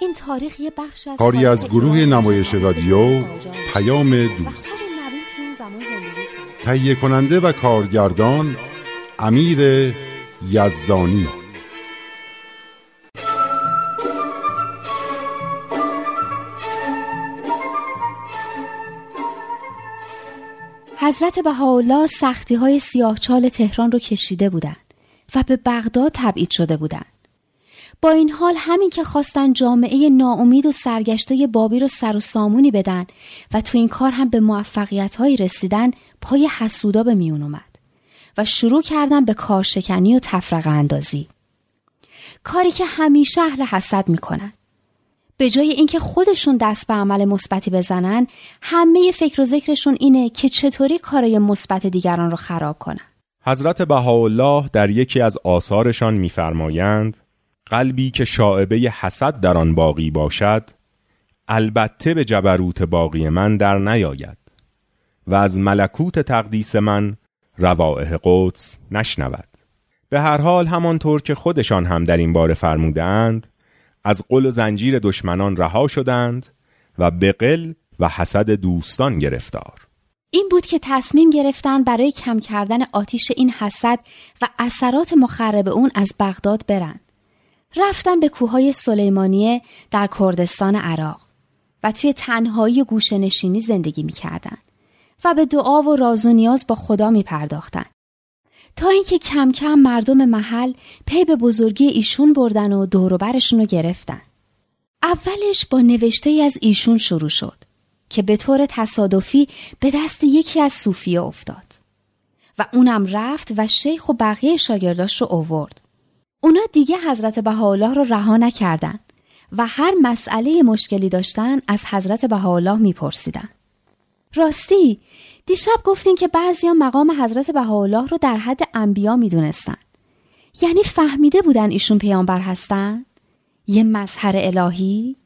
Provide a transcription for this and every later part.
این تاریخ یه بخش از کاری از گروه نمایش رادیو پیام دوست. تهیه کننده و کارگردان امیر یزدانی. حضرت بهاءالله سختی های سیاهچال تهران رو کشیده بودند و به بغداد تبعید شده بودند. با این حال همین که خواستن جامعه ناامید و سرگشته بابی رو سر و سامونی بدن و تو این کار هم به موفقیت هایی رسیدن پای حسودا به میون اومد و شروع کردن به کارشکنی و تفرق اندازی. کاری که همیشه اهل حسد می‌کنن. به جای اینکه خودشون دست به عمل مثبتی بزنن همه فکر و ذکرشون اینه که چطوری کارای مثبت دیگران رو خراب کنن حضرت بهاءالله در یکی از آثارشان میفرمایند قلبی که شاعبه حسد در آن باقی باشد البته به جبروت باقی من در نیاید و از ملکوت تقدیس من روائح قدس نشنود. به هر حال همانطور که خودشان هم در این باره فرمودند از قل و زنجیر دشمنان رها شدند و به قل و حسد دوستان گرفتار. این بود که تصمیم گرفتن برای کم کردن آتیش این حسد و اثرات مخرب اون از بغداد برن رفتن به کوههای سلیمانیه در کردستان عراق و توی تنهایی و گوشنشینی زندگی می‌کردن و به دعا و راز و نیاز با خدا می پرداختن. تا اینکه کم کم مردم محل پی به بزرگی ایشون بردن و دوروبرشون رو گرفتن. اولش با نوشته از ایشون شروع شد که به طور تصادفی به دست یکی از صوفیه افتاد و اونم رفت و شیخ و بقیه شاگرداش رو اوورد. اونا دیگه حضرت بهاءالله رو رها نکردن و هر مسئله مشکلی داشتن از حضرت بهاءالله میپرسیدن. راستی دیشب گفتین که بعضیا مقام حضرت بهاءالله رو در حد انبیا می‌دونستن. یعنی فهمیده بودن ایشون پیامبر هستن؟ یه مظهر الهی؟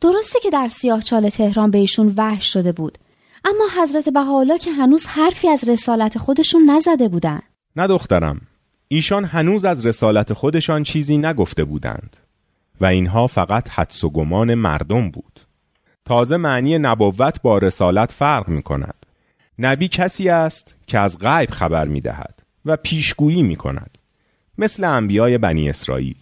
درسته که در سیاه چال تهران به ایشون وحش شده بود اما حضرت بهاءالله که هنوز حرفی از رسالت خودشون نزده بودن. نه دخترم. ایشان هنوز از رسالت خودشان چیزی نگفته بودند و اینها فقط حدس و گمان مردم بود. تازه معنی نبوت با رسالت فرق می کند نبی کسی است که از غیب خبر می دهد و پیشگویی می کند مثل انبیای بنی اسرائیل.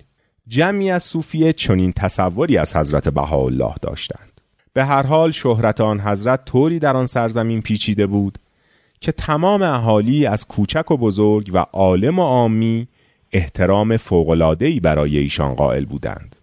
جمعی از صوفیه چنین تصوری از حضرت بهاءالله داشتند. به هر حال شهرت آن حضرت طوری در آن سرزمین پیچیده بود که تمام اهالی از کوچک و بزرگ و عالم و عامی احترام فوق‌العاده‌ای برای ایشان قائل بودند.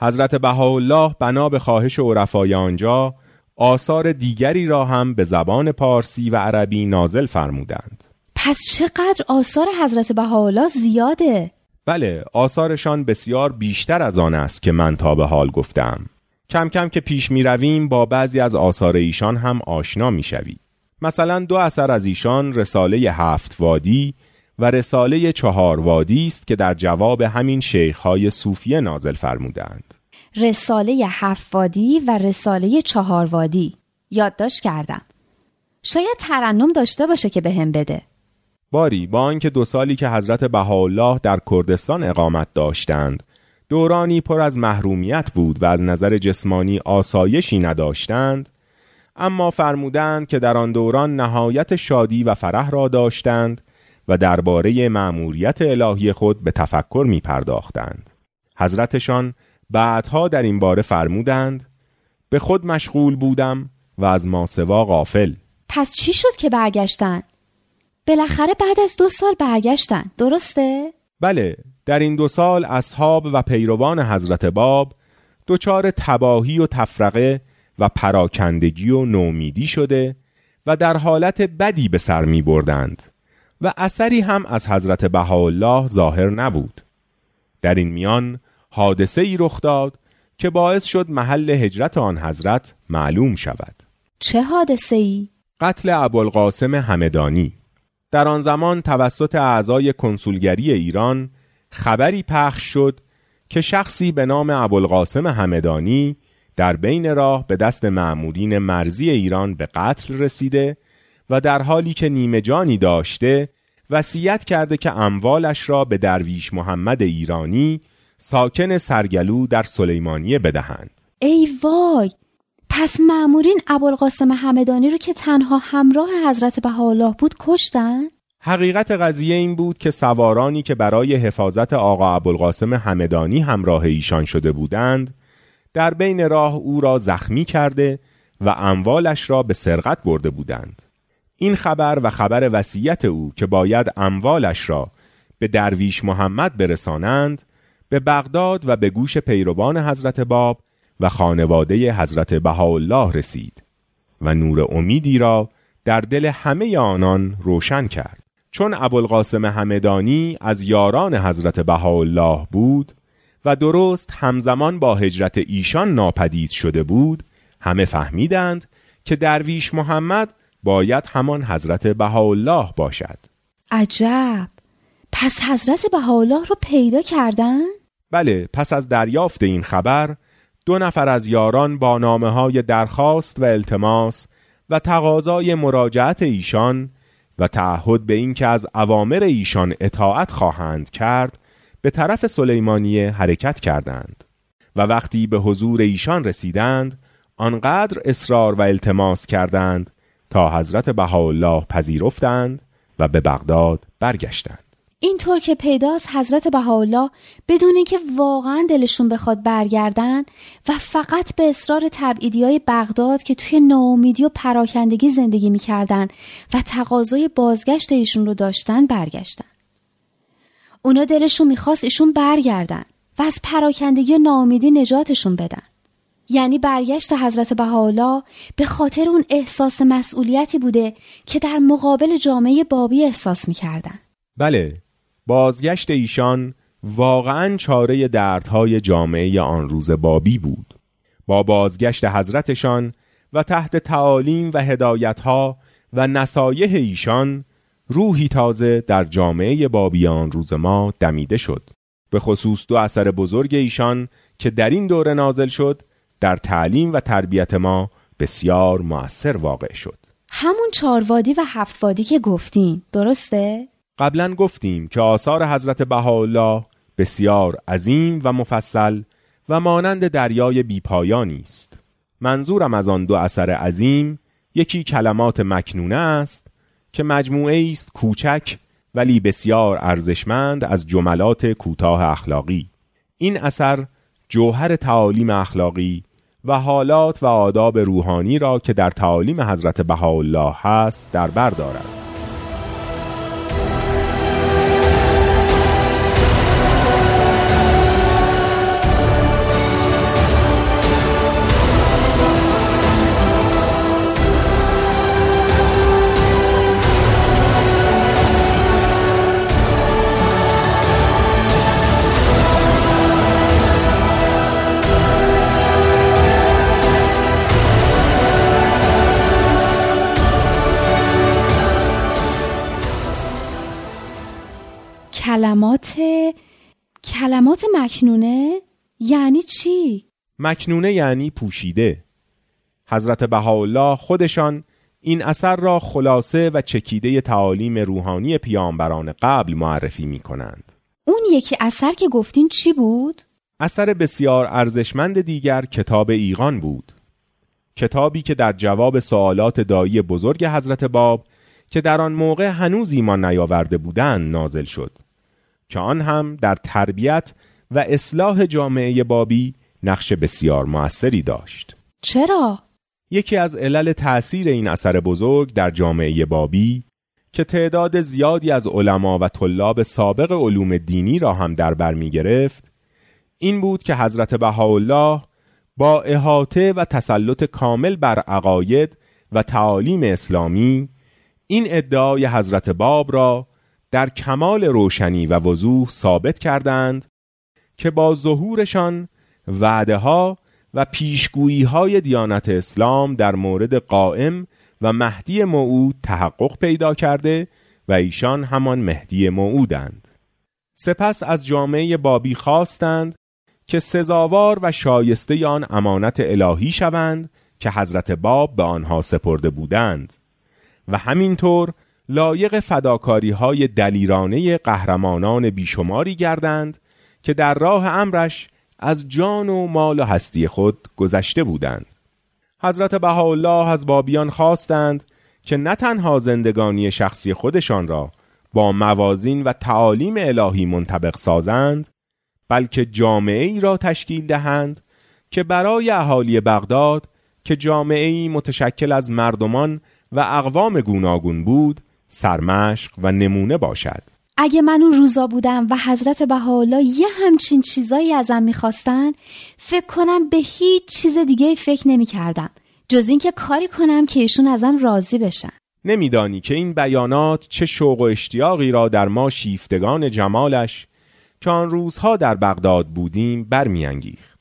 حضرت بهاءالله بنا به خواهش عرفای آنجا آثار دیگری را هم به زبان پارسی و عربی نازل فرمودند. پس چقدر آثار حضرت بهاءالله زیاده؟ بله آثارشان بسیار بیشتر از آن است که من تا به حال گفتم. کم کم که پیش می رویم با بعضی از آثار ایشان هم آشنا می شوی. مثلا دو اثر از ایشان رساله هفت وادی و رساله چهار وادی است که در جواب همین شیخهای صوفیه نازل فرمودند. رساله هفت وادی و رساله چهار وادی. یادداشت کردم. شاید ترنم داشته باشه که به هم بده. باری با آنکه دو سالی که حضرت بهاءالله در کردستان اقامت داشتند دورانی پر از محرومیت بود و از نظر جسمانی آسایشی نداشتند اما فرمودند که در آن دوران نهایت شادی و فرح را داشتند و درباره مأموریت الهی خود به تفکر می پرداختند. حضرتشان بعدها در این باره فرمودند به خود مشغول بودم و از ماسوا غافل پس چی شد که برگشتن؟ بالاخره بعد از دو سال برگشتن درسته؟ بله در این دو سال اصحاب و پیروان حضرت باب دچار تباهی و تفرقه و پراکندگی و نومیدی شده و در حالت بدی به سر می بردند و اثری هم از حضرت بهاءالله ظاهر نبود. در این میان حادثه ای رخ داد که باعث شد محل هجرت آن حضرت معلوم شود. چه حادثه ای؟ قتل ابوالقاسم همدانی در آن زمان توسط اعضای کنسولگری ایران خبری پخش شد که شخصی به نام ابوالقاسم همدانی در بین راه به دست معمورین مرزی ایران به قتل رسیده و در حالی که نیمه جانی داشته وصیت کرده که اموالش را به درویش محمد ایرانی ساکن سرگلو در سلیمانیه بدهند ای وای پس معمورین ابوالقاسم همدانی رو که تنها همراه حضرت بهاءالله بود کشتن؟ حقیقت قضیه این بود که سوارانی که برای حفاظت آقا ابوالقاسم همدانی همراه ایشان شده بودند در بین راه او را زخمی کرده و اموالش را به سرقت برده بودند. این خبر و خبر وصیت او که باید اموالش را به درویش محمد برسانند به بغداد و به گوش پیروان حضرت باب و خانواده حضرت بهاءالله رسید و نور امیدی را در دل همه آنان روشن کرد. چون ابوالقاسم همدانی از یاران حضرت بهاءالله بود و درست همزمان با هجرت ایشان ناپدید شده بود همه فهمیدند که درویش محمد باید همان حضرت بهاءالله باشد عجب پس حضرت بهاءالله رو پیدا کردن؟ بله پس از دریافت این خبر دو نفر از یاران با نامه های درخواست و التماس و تقاضای مراجعت ایشان و تعهد به اینکه از اوامر ایشان اطاعت خواهند کرد به طرف سلیمانیه حرکت کردند و وقتی به حضور ایشان رسیدند آنقدر اصرار و التماس کردند تا حضرت بهاءالله پذیرفتند و به بغداد برگشتند. اینطور که پیداست حضرت بهاءالله بدون اینکه واقعا دلشون بخواد برگردن و فقط به اصرار تبعیدی های بغداد که توی ناامیدی و پراکندگی زندگی می‌کردن و تقاضای بازگشت ایشون رو داشتن برگشتن. اونا دلشون می‌خواست ایشون برگردن و از پراکندگی ناامیدی نجاتشون بدن. یعنی برگشت حضرت بهاءالله به خاطر اون احساس مسئولیتی بوده که در مقابل جامعه بابی احساس می‌کردن. بله بازگشت ایشان واقعا چاره دردهای جامعه آن روز بابی بود. با بازگشت حضرتشان و تحت تعالیم و هدایتها و نصایح ایشان روحی تازه در جامعه بابیان روز ما دمیده شد. به خصوص دو اثر بزرگ ایشان که در این دوره نازل شد در تعلیم و تربیت ما بسیار مؤثر واقع شد. همون چاروادی و هفتوادی که گفتیم درسته؟ قبلا گفتیم که آثار حضرت بهاءالله بسیار عظیم و مفصل و مانند دریای بیپایانی است. منظورم از آن دو اثر عظیم یکی کلمات مکنونه است که مجموعه است کوچک ولی بسیار ارزشمند از جملات کوتاه اخلاقی. این اثر جوهر تعالیم اخلاقی و حالات و آداب روحانی را که در تعالیم حضرت بهاءالله هست در بر دارد. کلمات کلمات مکنونه یعنی چی؟ مکنونه یعنی پوشیده حضرت بهاءالله خودشان این اثر را خلاصه و چکیده تعالیم روحانی پیامبران قبل معرفی می کنند. اون یکی اثر که گفتین چی بود؟ اثر بسیار ارزشمند دیگر کتاب ایقان بود. کتابی که در جواب سوالات دایی بزرگ حضرت باب که در آن موقع هنوز ایمان نیاورده بودند نازل شد. که آن هم در تربیت و اصلاح جامعه بابی نقش بسیار موثری داشت چرا؟ یکی از علل تأثیر این اثر بزرگ در جامعه بابی که تعداد زیادی از علما و طلاب سابق علوم دینی را هم در بر می گرفت این بود که حضرت بهاءالله با احاطه و تسلط کامل بر عقاید و تعالیم اسلامی این ادعای حضرت باب را در کمال روشنی و وضوح ثابت کردند که با ظهورشان وعده ها و پیشگویی های دیانت اسلام در مورد قائم و مهدی موعود تحقق پیدا کرده و ایشان همان مهدی موعودند. سپس از جامعه بابی خواستند که سزاوار و شایسته آن امانت الهی شوند که حضرت باب به آنها سپرده بودند و همینطور لایق فداکاری های دلیرانه قهرمانان بیشماری گردند که در راه امرش از جان و مال و هستی خود گذشته بودند. حضرت بهاءالله از بابیان خواستند که نه تنها زندگانی شخصی خودشان را با موازین و تعالیم الهی منطبق سازند بلکه جامعه ای را تشکیل دهند که برای اهالی بغداد که جامعه ای متشکل از مردمان و اقوام گوناگون بود سرمشق و نمونه باشد. اگه من اون روزا بودم و حضرت بهاءالله یه همچین چیزایی ازم می‌خواستن فکر کنم به هیچ چیز دیگه فکر نمی‌کردم جز اینکه کاری کنم که ایشون ازم راضی بشن. نمیدانی که این بیانات چه شوق و اشتیاقی را در ما شیفتگان جمالش که آن روزها در بغداد بودیم برمیانگیخت.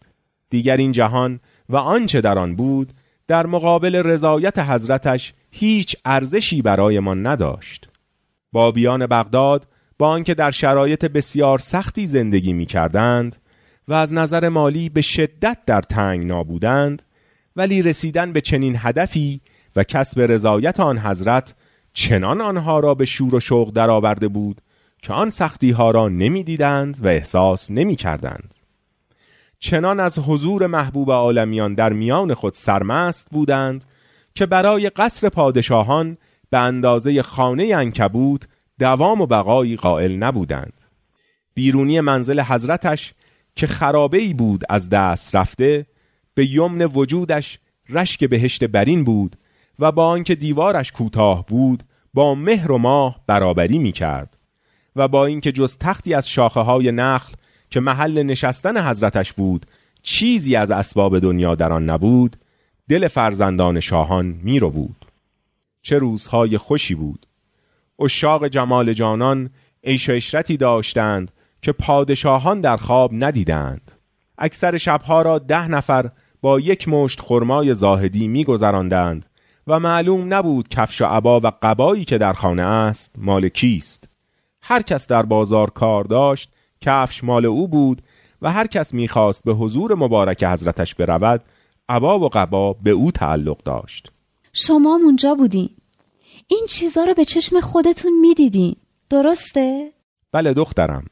دیگر این جهان و آنچه در آن بود در مقابل رضایت حضرتش هیچ ارزشی برایمان نداشت بابیان بغداد با آنکه در شرایط بسیار سختی زندگی می کردند و از نظر مالی به شدت در تنگ نابودند ولی رسیدن به چنین هدفی و کسب رضایت آن حضرت چنان آنها را به شور و شوق درآورده بود که آن سختی ها را نمی‌دیدند و احساس نمی کردند. چنان از حضور محبوب عالمیان در میان خود سرمست بودند که برای قصر پادشاهان به اندازه خانه انکبود دوام و بقایی قائل نبودند. بیرونی منزل حضرتش که خرابه بود از دست رفته به یمن وجودش رشک بهشت برین بود و با آنکه دیوارش کوتاه بود با مهر و ماه برابری می کرد و با اینکه جز تختی از شاخه های نخل که محل نشستن حضرتش بود چیزی از اسباب دنیا در آن نبود دل فرزندان شاهان می رو بود. چه روزهای خوشی بود. اشاق جمال جانان عیش و اشرتی داشتند که پادشاهان در خواب ندیدند. اکثر شبها را ده نفر با یک مشت خرمای زاهدی میگذراندند و معلوم نبود کفش و عبا و قبایی که در خانه است مال کیست. هر کس در بازار کار داشت کفش مال او بود و هر کس می‌خواست به حضور مبارک حضرتش برود عبا و قبا به او تعلق داشت شما اونجا بودین این چیزا رو به چشم خودتون می‌دیدین درسته؟ بله دخترم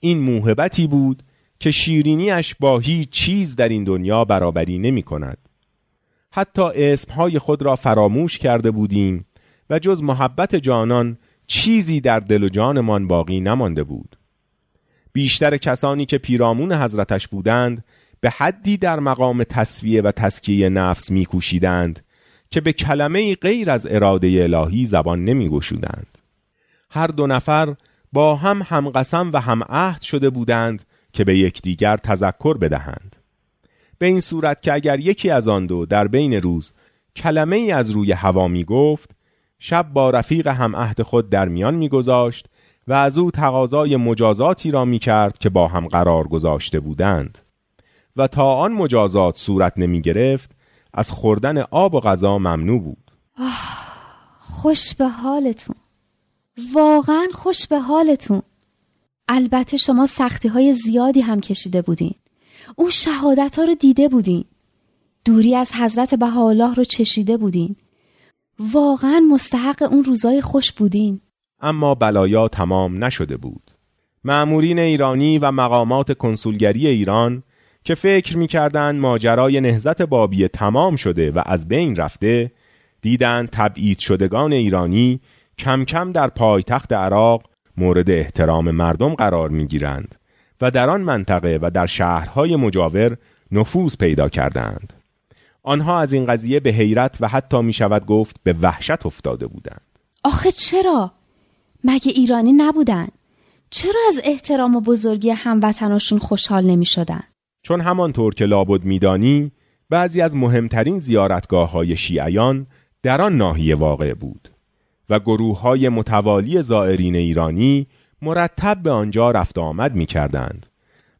این موهبتی بود که شیرینیش با هیچ چیز در این دنیا برابری نمی کند. حتی اسمهای خود را فراموش کرده بودیم و جز محبت جانان چیزی در دل و جانمان باقی نمانده بود. بیشتر کسانی که پیرامون حضرتش بودند به حدی در مقام تصویه و تسکیه نفس میکوشیدند که به کلمه غیر از اراده الهی زبان نمی گشودند. هر دو نفر با هم همقسم و هم عهد شده بودند که به یکدیگر تذکر بدهند. به این صورت که اگر یکی از آن دو در بین روز کلمه ای از روی هوا می گفت شب با رفیق هم عهد خود در میان می گذاشت و از او تقاضای مجازاتی را می کرد که با هم قرار گذاشته بودند و تا آن مجازات صورت نمی گرفت از خوردن آب و غذا ممنوع بود. خوش به حالتون. واقعا خوش به حالتون. البته شما سختی های زیادی هم کشیده بودین. اون شهادت ها رو دیده بودین. دوری از حضرت بهاءالله رو چشیده بودین. واقعا مستحق اون روزای خوش بودین. اما بلایا تمام نشده بود. معمورین ایرانی و مقامات کنسولگری ایران که فکر می‌کردند ماجرای نهزت بابی تمام شده و از بین رفته دیدند تبعید شدگان ایرانی کم کم در پایتخت عراق مورد احترام مردم قرار می‌گیرند و در آن منطقه و در شهرهای مجاور نفوذ پیدا کردند آنها از این قضیه به حیرت و حتی می شود گفت به وحشت افتاده بودند آخه چرا؟ مگه ایرانی نبودن؟ چرا از احترام و بزرگی هموطناشون خوشحال نمی شدن؟ چون همانطور که لابد میدانی بعضی از مهمترین زیارتگاه های شیعیان در آن ناحیه واقع بود و گروه های متوالی زائرین ایرانی مرتب به آنجا رفت آمد می کردند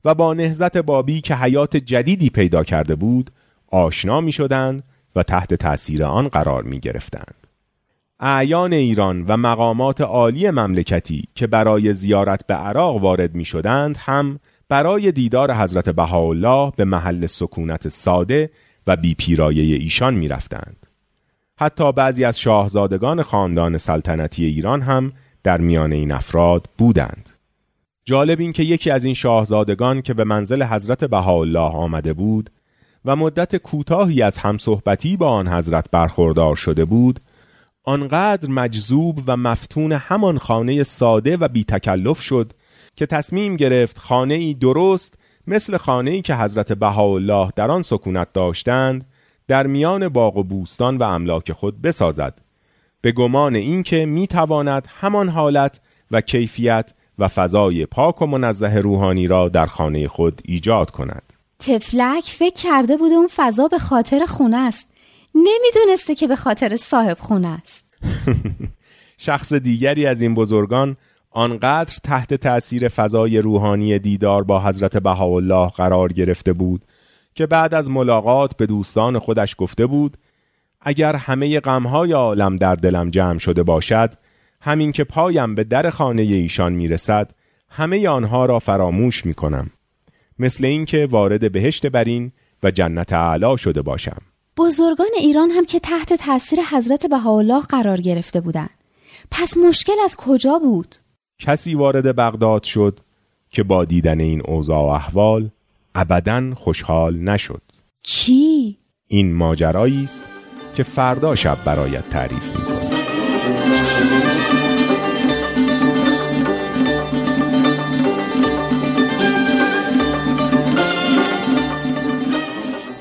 و با نهزت بابی که حیات جدیدی پیدا کرده بود آشنا می شدند و تحت تأثیر آن قرار می گرفتند. اعیان ایران و مقامات عالی مملکتی که برای زیارت به عراق وارد می شدند هم برای دیدار حضرت بهاءالله به محل سکونت ساده و بی پیرایه ایشان می رفتند. حتی بعضی از شاهزادگان خاندان سلطنتی ایران هم در میان این افراد بودند. جالب این که یکی از این شاهزادگان که به منزل حضرت بهاءالله آمده بود و مدت کوتاهی از همصحبتی با آن حضرت برخوردار شده بود آنقدر مجذوب و مفتون همان خانه ساده و بی تکلف شد که تصمیم گرفت خانه ای درست مثل خانه ای که حضرت بهاءالله در آن سکونت داشتند در میان باغ و بوستان و املاک خود بسازد. به گمان اینکه می‌تواند همان حالت و کیفیت و فضای پاک و منزه روحانی را در خانه خود ایجاد کند. تفلک فکر کرده بوده اون فضا به خاطر خونه است. نمی‌دونسته که به خاطر صاحب خونه است. شخص دیگری از این بزرگان آنقدر تحت تأثیر فضای روحانی دیدار با حضرت بهاءالله قرار گرفته بود که بعد از ملاقات به دوستان خودش گفته بود اگر همه غمهای عالم در دلم جمع شده باشد همین که پایم به در خانه ایشان می‌رسد همه آنها را فراموش می کنم مثل اینکه وارد بهشت برین و جنت اعلا شده باشم. بزرگان ایران هم که تحت تاثیر حضرت بهاءالله قرار گرفته بودند. پس مشکل از کجا بود؟ کسی وارد بغداد شد که با دیدن این اوضاع و احوال ابدا خوشحال نشد. کی این ماجرایی است که فردا شب برایت تعریف می‌کنم.